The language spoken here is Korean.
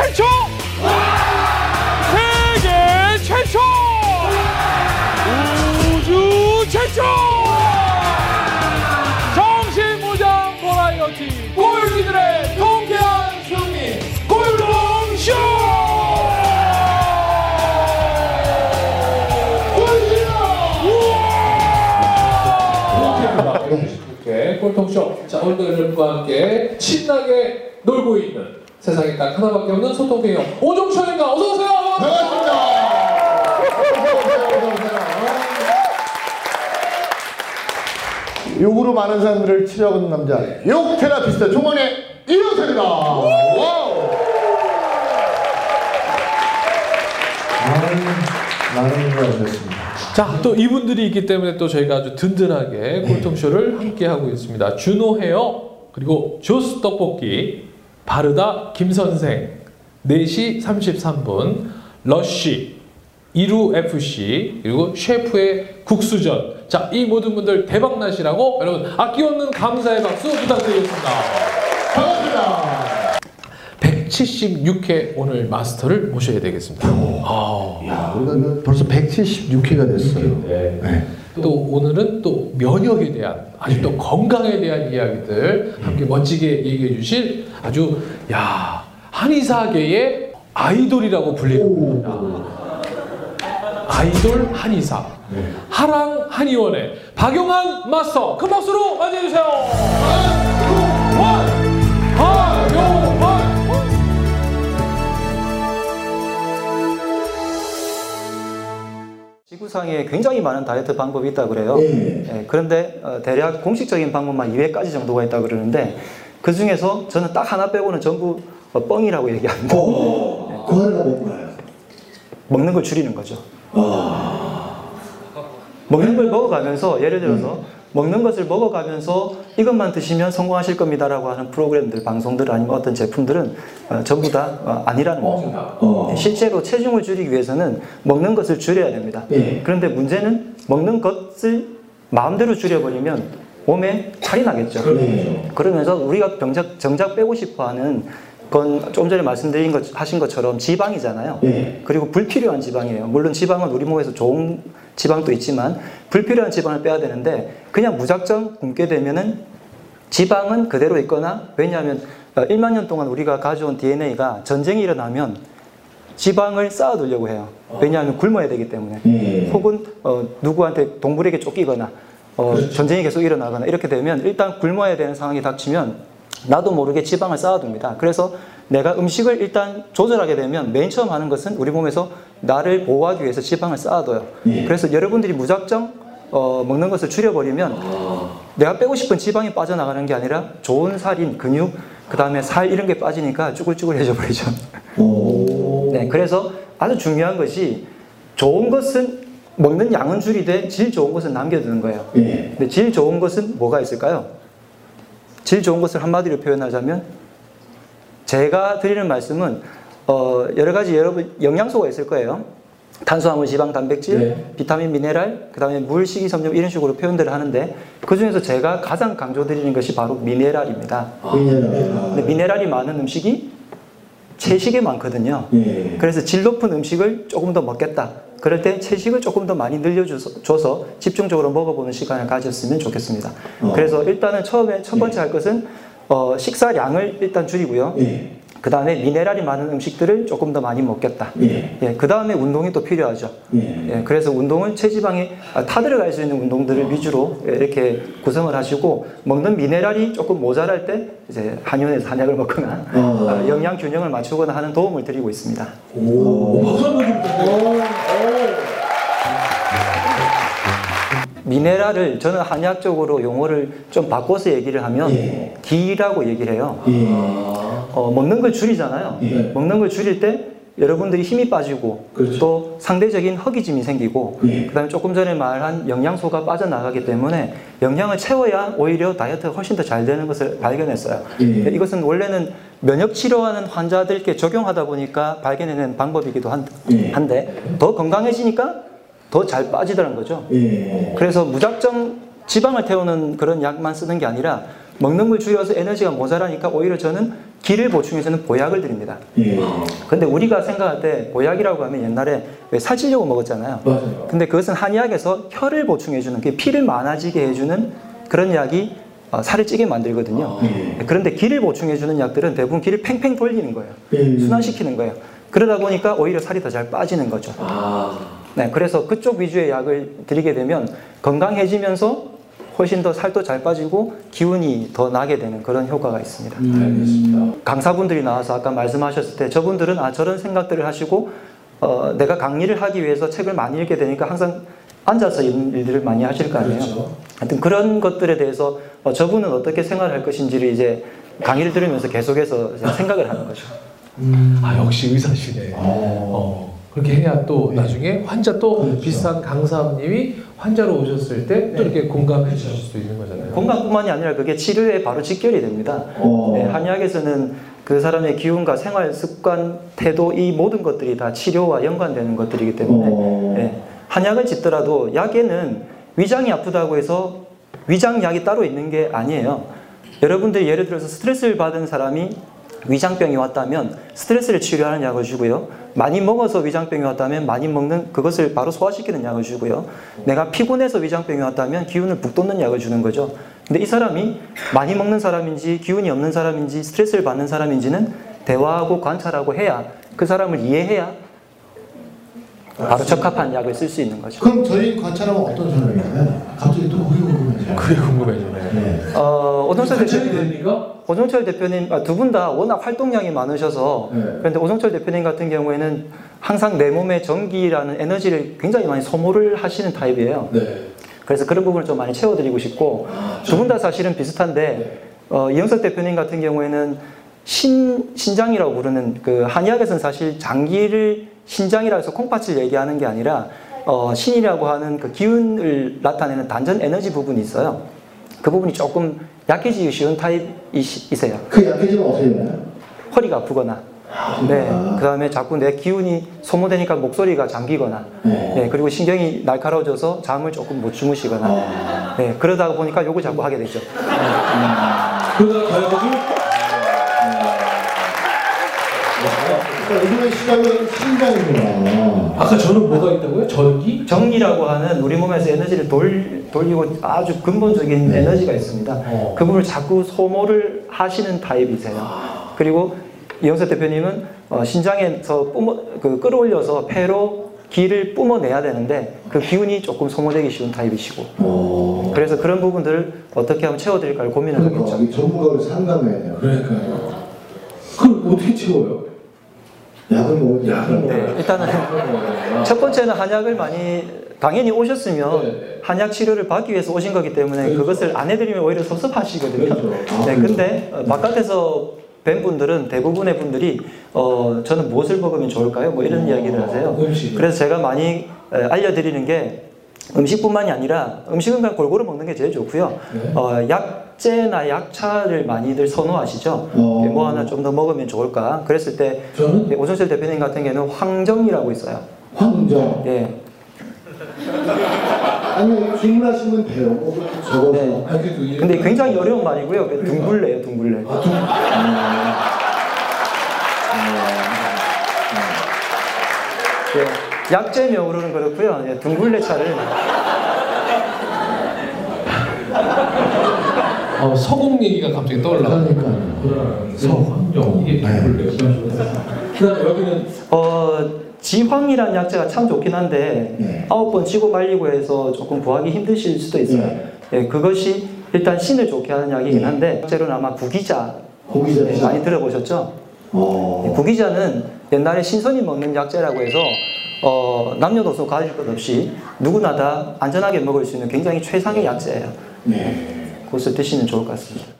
최초! 세계 최초! 우주 최초! 정신무장 버라이어티 골기들의 통쾌한 승리 골동쇼! 골동쇼! 자 오늘도 여러분과 함께 신나게 놀고 있는 세상에 딱 하나밖에 없는 소통배역 오종철입니다. 어서 오세요! 반갑습니다. 어서오세요, 어서오세요. 욕으로 많은 사람들을 치료하는 남자, 욕 therapist 종원의 이호세입니다. 와우. 많은, 많은 걸 하셨습니다. 자, 또 이분들이 있기 때문에 또 저희가 아주 든든하게 꼴통쇼를 함께 하고 있습니다. 준오 헤어, 그리고 조스 떡볶이, 바르다 김선생, 4시 33분, 러쉬, 이루 FC, 그리고 셰프의 국수전. 자, 이 모든 분들 대박 나시라고 여러분 아끼없는 감사의 박수 부탁드리겠습니다. 반갑습니다. 176회 오늘 마스터를 모셔야 되겠습니다. 아, 야, 우리가 그 벌써 176회가 됐어요. 네. 네. 또 오늘은 또 면역에 대한 아주 또 건강에 대한 이야기들 함께 멋지게 얘기해 주실 아주 야 한의사계의 아이돌이라고 불리는 겁니다. 아이돌 한의사 하랑 한의원의 박용환 마스터 큰 박수로 맞이해 주세요. 지구상에 굉장히 많은 다이어트 방법이 있다 그래요. 예. 예, 그런데 어, 대략 공식적인 방법만 200가지 정도가 있다 그러는데 그 중에서 저는 딱 하나 빼고는 전부 어, 뻥이라고 얘기합니다. 그 하나가 뭔가요? 먹는 걸 줄이는 거죠. 먹는 걸 먹어가면서 예를 들어서 먹는 것을 먹어가면서 이것만 드시면 성공하실 겁니다라고 하는 프로그램들, 방송들 아니면 어떤 제품들은 어, 전부 다 어, 아니라는 거죠. 어. 실제로 체중을 줄이기 위해서는 먹는 것을 줄여야 됩니다. 예. 그런데 문제는 먹는 것을 마음대로 줄여버리면 몸에 탈이 나겠죠. 그렇죠. 그러면서 우리가 병작, 정작 빼고 싶어 하는 건좀 전에 말씀드린 것, 하신 것처럼 지방이잖아요. 예. 그리고 불필요한 지방이에요. 물론 지방은 우리 몸에서 좋은 지방도 있지만 불필요한 지방을 빼야 되는데 그냥 무작정 굶게 되면은 지방은 그대로 있거나 왜냐하면 어, 1만 년 동안 우리가 가져온 DNA가 전쟁이 일어나면 지방을 쌓아두려고 해요. 왜냐하면 굶어야 되기 때문에. 예. 혹은 어, 누구한테 동물에게 쫓기거나 어, 전쟁이 계속 일어나거나 이렇게 되면 일단 굶어야 되는 상황이 닥치면 나도 모르게 지방을 쌓아둡니다. 그래서 내가 음식을 일단 조절하게 되면 맨 처음 하는 것은 우리 몸에서 나를 보호하기 위해서 지방을 쌓아둬요. 예. 그래서 여러분들이 무작정 어, 먹는 것을 줄여버리면 내가 빼고 싶은 지방이 빠져나가는 게 아니라 좋은 살인, 근육, 그 다음에 살 이런 게 빠지니까 쭈글쭈글해져 버리죠. 오. 네, 그래서 아주 중요한 것이 좋은 것은 먹는 양은 줄이되 질 좋은 것은 남겨두는 거예요. 예. 근데 질 좋은 것은 뭐가 있을까요? 질 좋은 것을 한마디로 표현하자면 제가 드리는 말씀은 어, 여러 가지 여러분 영양소가 있을 거예요. 탄수화물, 지방, 단백질, 네. 비타민, 미네랄, 그 다음에 물, 식이섬유 이런 식으로 표현들을 하는데 그 중에서 제가 가장 강조드리는 것이 바로 미네랄입니다. 미네랄. 근데 미네랄이 많은 음식이 채식에 많거든요. 예. 그래서 질 높은 음식을 조금 더 먹겠다. 그럴 때 채식을 조금 더 많이 늘려줘서 줘서 집중적으로 먹어보는 시간을 가졌으면 좋겠습니다. 어. 그래서 일단은 처음에 첫 번째 할 것은 어, 식사량을 일단 줄이고요. 예. 그 다음에 미네랄이 많은 음식들을 조금 더 많이 먹겠다. 예. 그 다음에 운동이 또 필요하죠. 예. 예, 그래서 운동은 체지방이 아, 타들어갈 수 있는 운동들을 위주로 이렇게 구성을 하시고 먹는 미네랄이 조금 모자랄 때 이제 한의원에서 한약을 먹거나 어. 어, 영양 균형을 맞추거나 하는 도움을 드리고 있습니다. 오. 박 미네랄을 저는 한의학 적으로 용어를 좀 바꿔서 얘기를 하면 예. 기라고 얘기를 해요. 예. 어, 먹는 걸 줄이잖아요. 예. 먹는 걸 줄일 때 여러분들이 힘이 빠지고 그렇죠. 또 상대적인 허기짐이 생기고 예. 그다음에 조금 전에 말한 영양소가 빠져나가기 때문에 영양을 채워야 오히려 다이어트가 훨씬 더 잘 되는 것을 발견했어요. 예. 이것은 원래는 면역 치료하는 환자들께 적용하다 보니까 발견해낸 방법이기도 한, 예. 한데 더 건강해지니까 더 잘 빠지더란 거죠. 예. 그래서 무작정 지방을 태우는 그런 약만 쓰는 게 아니라 먹는 걸 줄여서 에너지가 모자라니까 오히려 저는 기를 보충해서는 보약을 드립니다. 예. 근데 우리가 생각할 때 보약이라고 하면 옛날에 왜 살찌려고 먹었잖아요. 맞아요. 근데 그것은 한의학에서 혈을 보충해주는, 그 피를 많아지게 해주는 그런 약이 어, 살을 찌게 만들거든요. 예. 그런데 기를 보충해주는 약들은 대부분 기를 팽팽 돌리는 거예요. 예. 순환시키는 거예요. 그러다 보니까 오히려 살이 더 잘 빠지는 거죠. 아, 네, 그래서 그쪽 위주의 약을 드리게 되면 건강해지면서 훨씬 더 살도 잘 빠지고 기운이 더 나게 되는 그런 효과가 있습니다. 알겠습니다. 강사분들이 나와서 아까 말씀하셨을 때 저분들은 아 저런 생각들을 하시고 어, 내가 강의를 하기 위해서 책을 많이 읽게 되니까 항상 앉아서 읽는 일들을 많이 하실 거 아니에요. 그렇죠. 하여튼 그런 것들에 대해서 어, 저분은 어떻게 생활할 것인지를 이제 강의를 들으면서 계속해서 생각을 하는 거죠. 아 역시 의사시네. 어, 그렇게 해야 또 나중에 환자 또 비슷한 강사님이 환자로 오셨을 때 또 이렇게 공감해 주실 수도 있는 거잖아요. 건강뿐만이 아니라 그게 치료에 바로 직결이 됩니다. 어. 네, 한의학에서는 그 사람의 기운과 생활 습관, 태도 이 모든 것들이 다 치료와 연관되는 것들이기 때문에 어. 네, 한약을 짓더라도 약에는 위장이 아프다고 해서 위장약이 따로 있는 게 아니에요. 여러분들이 예를 들어서 스트레스를 받은 사람이 위장병이 왔다면 스트레스를 치료하는 약을 주고요. 많이 먹어서 위장병이 왔다면 많이 먹는 그것을 바로 소화시키는 약을 주고요. 내가 피곤해서 위장병이 왔다면 기운을 북돋는 약을 주는 거죠. 근데 이 사람이 많이 먹는 사람인지 기운이 없는 사람인지 스트레스를 받는 사람인지는 대화하고 관찰하고 해야 그 사람을 이해해야 바로 적합한 약을 쓸 수 있는 거죠. 그럼 저희 관찰하면 어떤 사람이냐면 갑자기 또 궁금해져요. 그게 궁금해지네. 네. 어, 관찰이 대표님? 오종철 대표님 두분 다 워낙 활동량이 많으셔서 네. 그런데 오종철 대표님 같은 경우에는 항상 내 몸의 전기라는 에너지를 굉장히 많이 소모를 하시는 타입이에요. 네. 그래서 그런 부분을 좀 많이 채워드리고 싶고 두분 다 사실은 비슷한데 어, 이영석 대표님 같은 경우에는 신 신장이라고 부르는 그 한의학에서는 사실 장기를 신장이라 해서 콩팥을 얘기하는 게 아니라 어, 신이라고 하는 그 기운을 나타내는 단전 에너지 부분이 있어요. 그 부분이 조금 약해지기 쉬운 타입이세요. 그 약해지면 어떻게 되나요? 허리가 아프거나 네, 그 다음에 자꾸 내 기운이 소모되니까 목소리가 잠기거나, 네. 네, 그리고 신경이 날카로워져서 잠을 조금 못 주무시거나, 네, 그러다 보니까 요걸 자꾸 하게 되죠. 그 시작은 신장이구나. 아까 저는 뭐가 있다고요? 전기? 정리라고 하는 우리 몸에서 에너지를 돌, 돌리고 아주 근본적인 에너지가 있습니다. 어. 그 부분을 자꾸 소모를 하시는 타입이세요. 그리고 이영석 대표님은 어, 신장에서 뿜어, 그 끌어올려서 폐로 기를 뿜어내야 되는데 그 기운이 조금 소모되기 쉬운 타입이시고 오. 그래서 그런 부분들을 어떻게 하면 채워드릴까를 고민을 그러니까 하겠죠. 이 전문가를 상담해야 돼요. 그러니까요. 그럼 어떻게 채워요? 약을 먹으면 약을 먹어요. 네, 일단은 첫 번째는 한약을 많이 당연히 오셨으면 네. 한약 치료를 받기 위해서 오신 거기 때문에 그렇죠. 그것을 안 해드리면 오히려 섭섭하시거든요. 그렇죠. 아, 네, 그렇죠. 근데 어, 바깥에서 뵌 분들은 대부분의 분들이 어, 저는 무엇을 먹으면 좋을까요? 뭐 이런 이야기를 하세요. 음식. 그래서 제가 많이 에, 알려드리는 게 음식뿐만이 아니라 음식은 그냥 골고루 먹는 게 제일 좋고요. 네. 어, 약재나 약차를 많이들 선호하시죠. 어. 뭐 하나 좀 더 먹으면 좋을까? 그랬을 때 저는 네, 오선철 대표님 같은 경우는 황정이라고 있어요. 황정. 예. 아니 돼요. 뭐 적어서. 네. 아니 그래도 이게 근데 굉장히 어려운 말이고요. 그 둥글레요, 둥글레. 아, 좀 예. 약재명으로는 그렇고요. 예, 둥글레 차를 어, 서공 얘기가 갑자기 떠올라. 그러니까요. 서황정 이게 네. 누굴래요? 그다음 여기는 어, 지황이라는 약재가 참 좋긴 한데 네. 아홉 번 치고 말리고 해서 조금 구하기 힘드실 수도 있어요. 네. 예, 그것이 일단 신을 좋게 하는 약이긴 한데 실제로는 아마 구기자 고기자. 예, 많이 들어보셨죠? 어. 구기자는 옛날에 신선이 먹는 약재라고 해서 어, 남녀노소 가질 것 없이 누구나 다 안전하게 먹을 수 있는 굉장히 최상의 약재예요. 네. 그것을 드시면 좋을 것 같습니다.